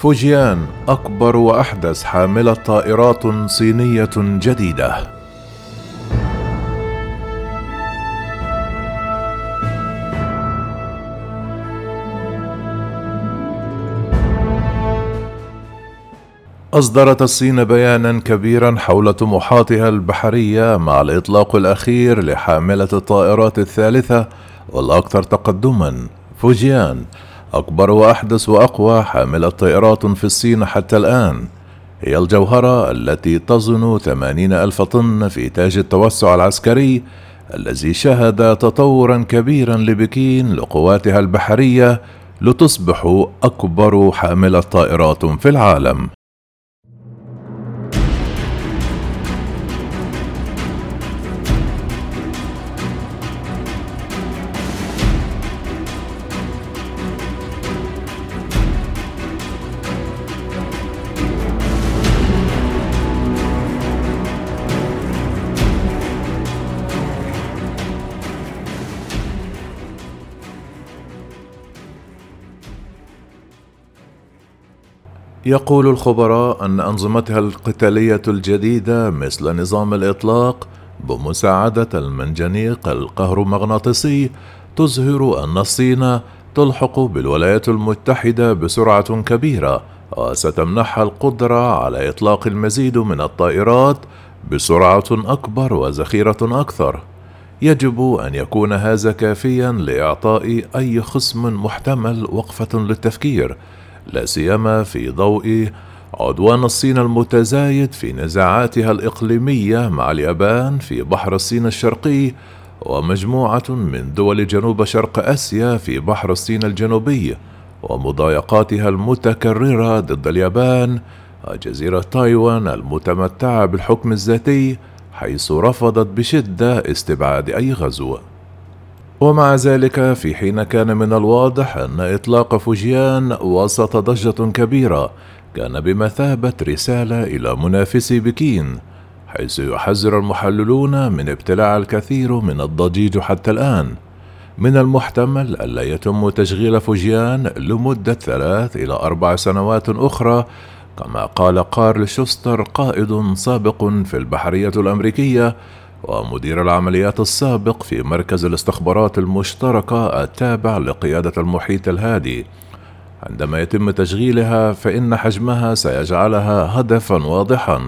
فوجيان أكبر وأحدث حاملة طائرات صينية جديدة. أصدرت الصين بيانا كبيرا حول طموحاتها البحرية مع الإطلاق الأخير لحاملة الطائرات الثالثة والأكثر تقدما. فوجيان أكبر وأحدث وأقوى حاملة طائرات في الصين حتى الآن هي الجوهرة التي تزن ثمانين ألف طن في تاج التوسع العسكري الذي شهد تطورا كبيرا لبكين لقواتها البحرية لتصبح أكبر حاملة طائرات في العالم. يقول الخبراء أن أنظمتها القتالية الجديدة مثل نظام الإطلاق بمساعدة المنجنيق الكهرومغناطيسي تظهر أن الصين تلحق بالولايات المتحدة بسرعة كبيرة وستمنحها القدرة على إطلاق المزيد من الطائرات بسرعة أكبر وذخيرة أكثر. يجب أن يكون هذا كافيا لإعطاء أي خصم محتمل وقفة للتفكير لا سيما في ضوء عدوان الصين المتزايد في نزاعاتها الإقليمية مع اليابان في بحر الصين الشرقي ومجموعة من دول جنوب شرق آسيا في بحر الصين الجنوبي ومضايقاتها المتكررة ضد اليابان وجزيرة تايوان المتمتعة بالحكم الذاتي حيث رفضت بشدة استبعاد أي غزو. ومع ذلك في حين كان من الواضح أن إطلاق فوجيان وسط ضجة كبيرة كان بمثابة رسالة إلى منافسي بكين حيث يحذر المحللون من ابتلاع الكثير من الضجيج حتى الآن. من المحتمل ألا يتم تشغيل فوجيان لمدة ثلاث إلى أربع سنوات أخرى كما قال كارل شوستر قائد سابق في البحرية الأمريكية ومدير العمليات السابق في مركز الاستخبارات المشتركة التابع لقيادة المحيط الهادي. عندما يتم تشغيلها فإن حجمها سيجعلها هدفا واضحا.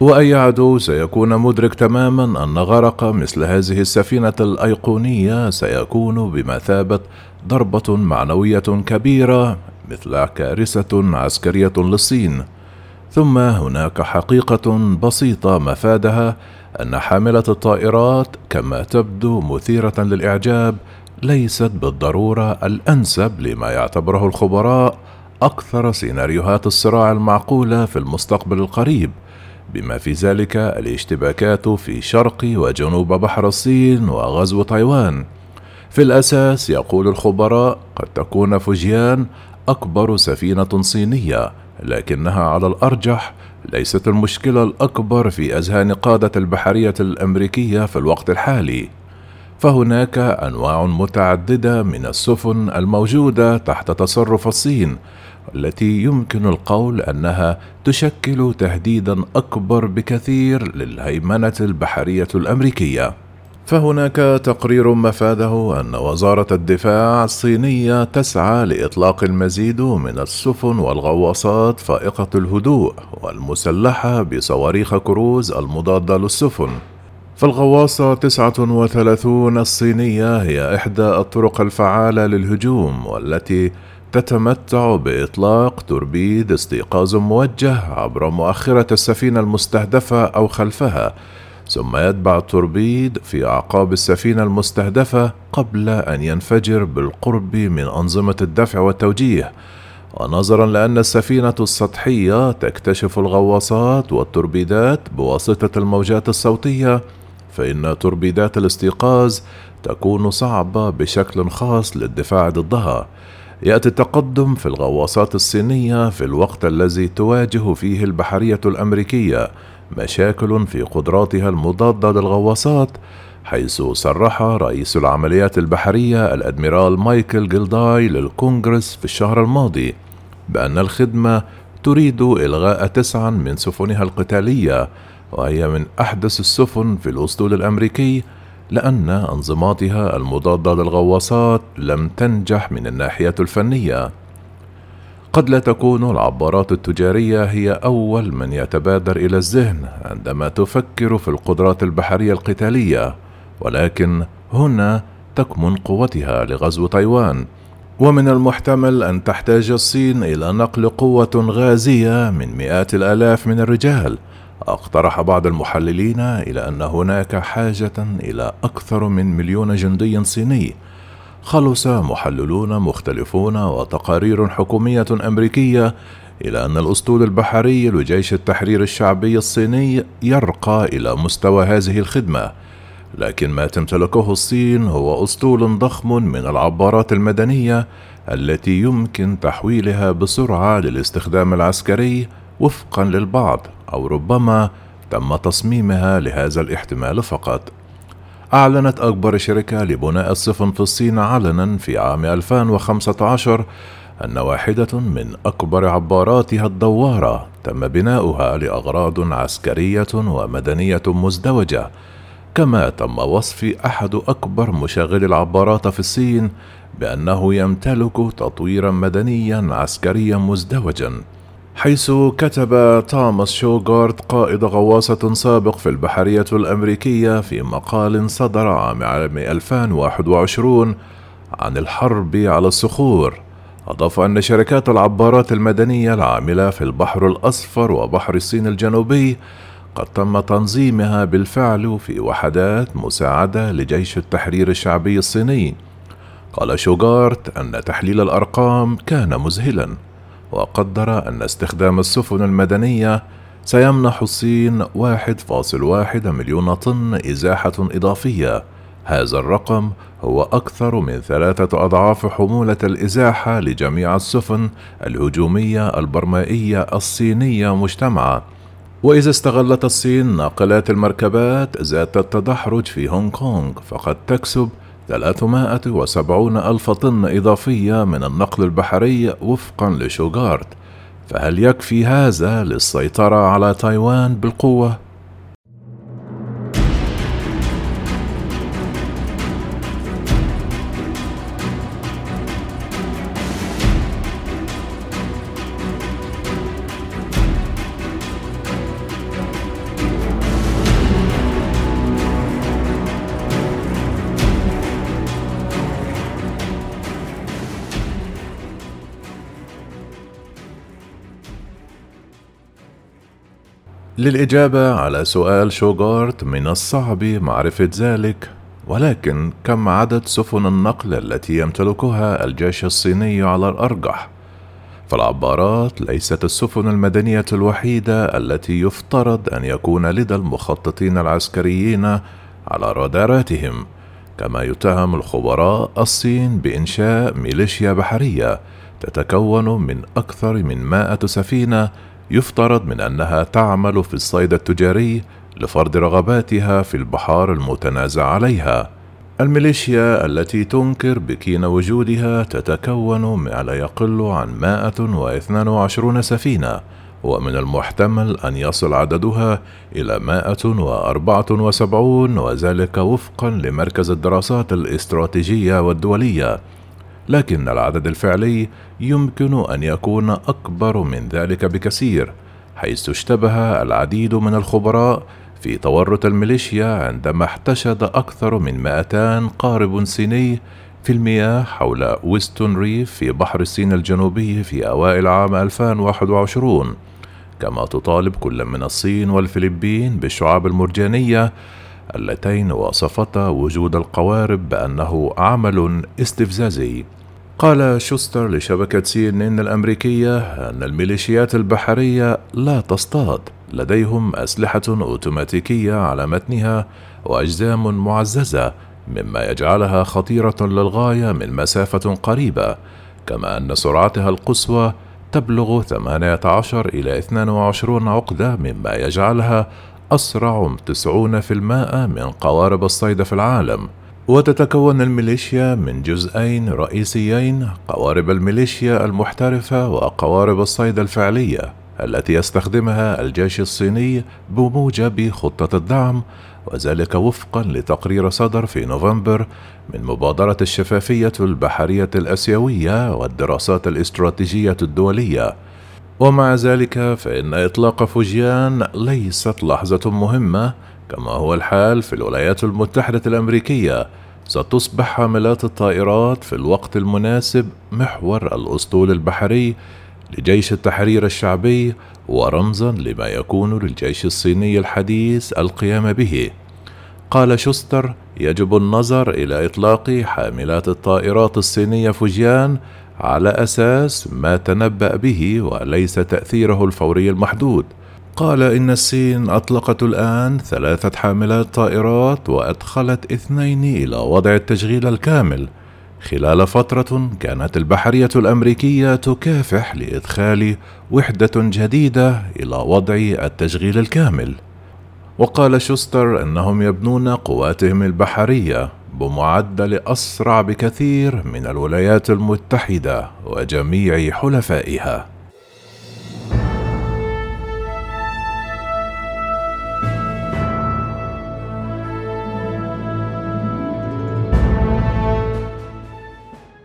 وأي عدو سيكون مدرك تماما أن غرق مثل هذه السفينة الأيقونية سيكون بمثابة ضربة معنوية كبيرة مثل كارثة عسكرية للصين. ثم هناك حقيقة بسيطة مفادها أن حاملة الطائرات كما تبدو مثيرة للإعجاب ليست بالضرورة الأنسب لما يعتبره الخبراء أكثر سيناريوهات الصراع المعقولة في المستقبل القريب بما في ذلك الاشتباكات في شرق وجنوب بحر الصين وغزو تايوان. في الأساس يقول الخبراء قد تكون فوجيان أكبر سفينة صينية لكنها على الأرجح ليست المشكلة الأكبر في أذهان قادة البحرية الأمريكية في الوقت الحالي. فهناك أنواع متعددة من السفن الموجودة تحت تصرف الصين التي يمكن القول أنها تشكل تهديدا أكبر بكثير للهيمنة البحرية الأمريكية. فهناك تقرير مفاده أن وزارة الدفاع الصينية تسعى لإطلاق المزيد من السفن والغواصات فائقة الهدوء والمسلحة بصواريخ كروز المضادة للسفن. فالغواصة 39 الصينية هي إحدى الطرق الفعالة للهجوم والتي تتمتع بإطلاق توربيد استيقاظ موجه عبر مؤخرة السفينة المستهدفة أو خلفها. ثم يتبع التوربيد في أعقاب السفينة المستهدفة قبل أن ينفجر بالقرب من أنظمة الدفع والتوجيه. ونظرا لأن السفينة السطحية تكتشف الغواصات والتوربيدات بواسطة الموجات الصوتية فإن توربيدات الاستيقاظ تكون صعبة بشكل خاص للدفاع ضدها. يأتي التقدم في الغواصات الصينية في الوقت الذي تواجه فيه البحرية الأمريكية. مشاكل في قدراتها المضادة للغواصات حيث صرح رئيس العمليات البحرية الأدميرال مايكل جيلداي للكونغرس في الشهر الماضي بأن الخدمة تريد إلغاء تسعا من سفنها القتالية وهي من أحدث السفن في الأسطول الأمريكي لأن أنظماتها المضادة للغواصات لم تنجح من الناحية الفنية. قد لا تكون العبارات التجارية هي أول من يتبادر إلى الذهن عندما تفكر في القدرات البحرية القتالية ولكن هنا تكمن قوتها لغزو تايوان. ومن المحتمل أن تحتاج الصين إلى نقل قوة غازية من مئات الآلاف من الرجال. اقترح بعض المحللين إلى أن هناك حاجة إلى أكثر من مليون جندي صيني خلص محللون مختلفون وتقارير حكومية أمريكية إلى أن الأسطول البحري لجيش التحرير الشعبي الصيني يرقى إلى مستوى هذه الخدمة. لكن ما تمتلكه الصين هو أسطول ضخم من العبارات المدنية التي يمكن تحويلها بسرعة للاستخدام العسكري وفقا للبعض أو ربما تم تصميمها لهذا الاحتمال فقط. أعلنت أكبر شركة لبناء السفن في الصين علنا في عام 2015 أن واحدة من أكبر عباراتها الدوارة تم بناؤها لأغراض عسكرية ومدنية مزدوجة. كما تم وصف أحد أكبر مشغلي العبارات في الصين بأنه يمتلك تطويرا مدنيا عسكريا مزدوجا. حيث كتب توماس شوغارد قائد غواصة سابق في البحرية الأمريكية في مقال صدر عام 2021 عن الحرب على الصخور. أضاف أن شركات العبارات المدنية العاملة في البحر الأصفر وبحر الصين الجنوبي قد تم تنظيمها بالفعل في وحدات مساعدة لجيش التحرير الشعبي الصيني. قال شوغارت أن تحليل الأرقام كان مذهلا. وقدر أن استخدام السفن المدنية سيمنح الصين 1.1 مليون طن إزاحة إضافية. هذا الرقم هو أكثر من ثلاثة أضعاف حمولة الإزاحة لجميع السفن الهجومية البرمائية الصينية مجتمعة. وإذا استغلت الصين ناقلات المركبات ذات التدحرج في هونغ كونغ فقد تكسب 370 ألف طن إضافية من النقل البحري وفقا لشوغارد فهل يكفي هذا للسيطرة على تايوان بالقوة؟ للإجابة على سؤال شوغارت من الصعب معرفة ذلك ولكن كم عدد سفن النقل التي يمتلكها الجيش الصيني على الأرجح؟ فالعبارات ليست السفن المدنية الوحيدة التي يفترض أن يكون لدى المخططين العسكريين على راداراتهم كما يتهم الخبراء الصين بإنشاء ميليشيا بحرية تتكون من أكثر من مائة سفينة يفترض من أنها تعمل في الصيد التجاري لفرض رغباتها في البحار المتنازع عليها. الميليشيا التي تنكر بكين وجودها تتكون ما لا يقل عن 122 سفينة ومن المحتمل أن يصل عددها إلى 174 وذلك وفقا لمركز الدراسات الاستراتيجية والدولية. لكن العدد الفعلي يمكن أن يكون أكبر من ذلك بكثير حيث اشتبه العديد من الخبراء في تورط الميليشيا عندما احتشد أكثر من 200 قارب صيني في المياه حول ويستون ريف في بحر الصين الجنوبي في أوائل عام 2021 كما تطالب كل من الصين والفلبين بالشعاب المرجانية اللتين وصفتا وجود القوارب بأنه عمل استفزازي. قال شوستر لشبكة سي إن إن الأمريكية أن الميليشيات البحرية لا تصطاد. لديهم أسلحة أوتوماتيكية على متنها وأجزام معززة مما يجعلها خطيرة للغاية من مسافة قريبة كما أن سرعتها القصوى تبلغ 18 إلى 22 عقدة مما يجعلها أسرع 90% من قوارب الصيد في العالم وتتكون الميليشيا من جزئين رئيسيين قوارب الميليشيا المحترفة وقوارب الصيد الفعلية التي يستخدمها الجيش الصيني بموجب خطة الدعم وذلك وفقا لتقرير صدر في نوفمبر من مبادرة الشفافية البحرية الآسيوية والدراسات الاستراتيجية الدولية. ومع ذلك فإن إطلاق فوجيان ليست لحظة مهمة كما هو الحال في الولايات المتحدة الأمريكية. ستصبح حاملات الطائرات في الوقت المناسب محور الأسطول البحري لجيش التحرير الشعبي ورمزا لما يكون للجيش الصيني الحديث القيام به. قال شوستر يجب النظر إلى إطلاق حاملات الطائرات الصينية فوجيان على أساس ما تنبأ به وليس تأثيره الفوري المحدود. قال إن الصين أطلقت الآن ثلاثة حاملات طائرات وأدخلت اثنين إلى وضع التشغيل الكامل. خلال فترة كانت البحرية الأمريكية تكافح لإدخال وحدة جديدة إلى وضع التشغيل الكامل. وقال شوستر أنهم يبنون قواتهم البحرية. بمعدل أسرع بكثير من الولايات المتحدة وجميع حلفائها.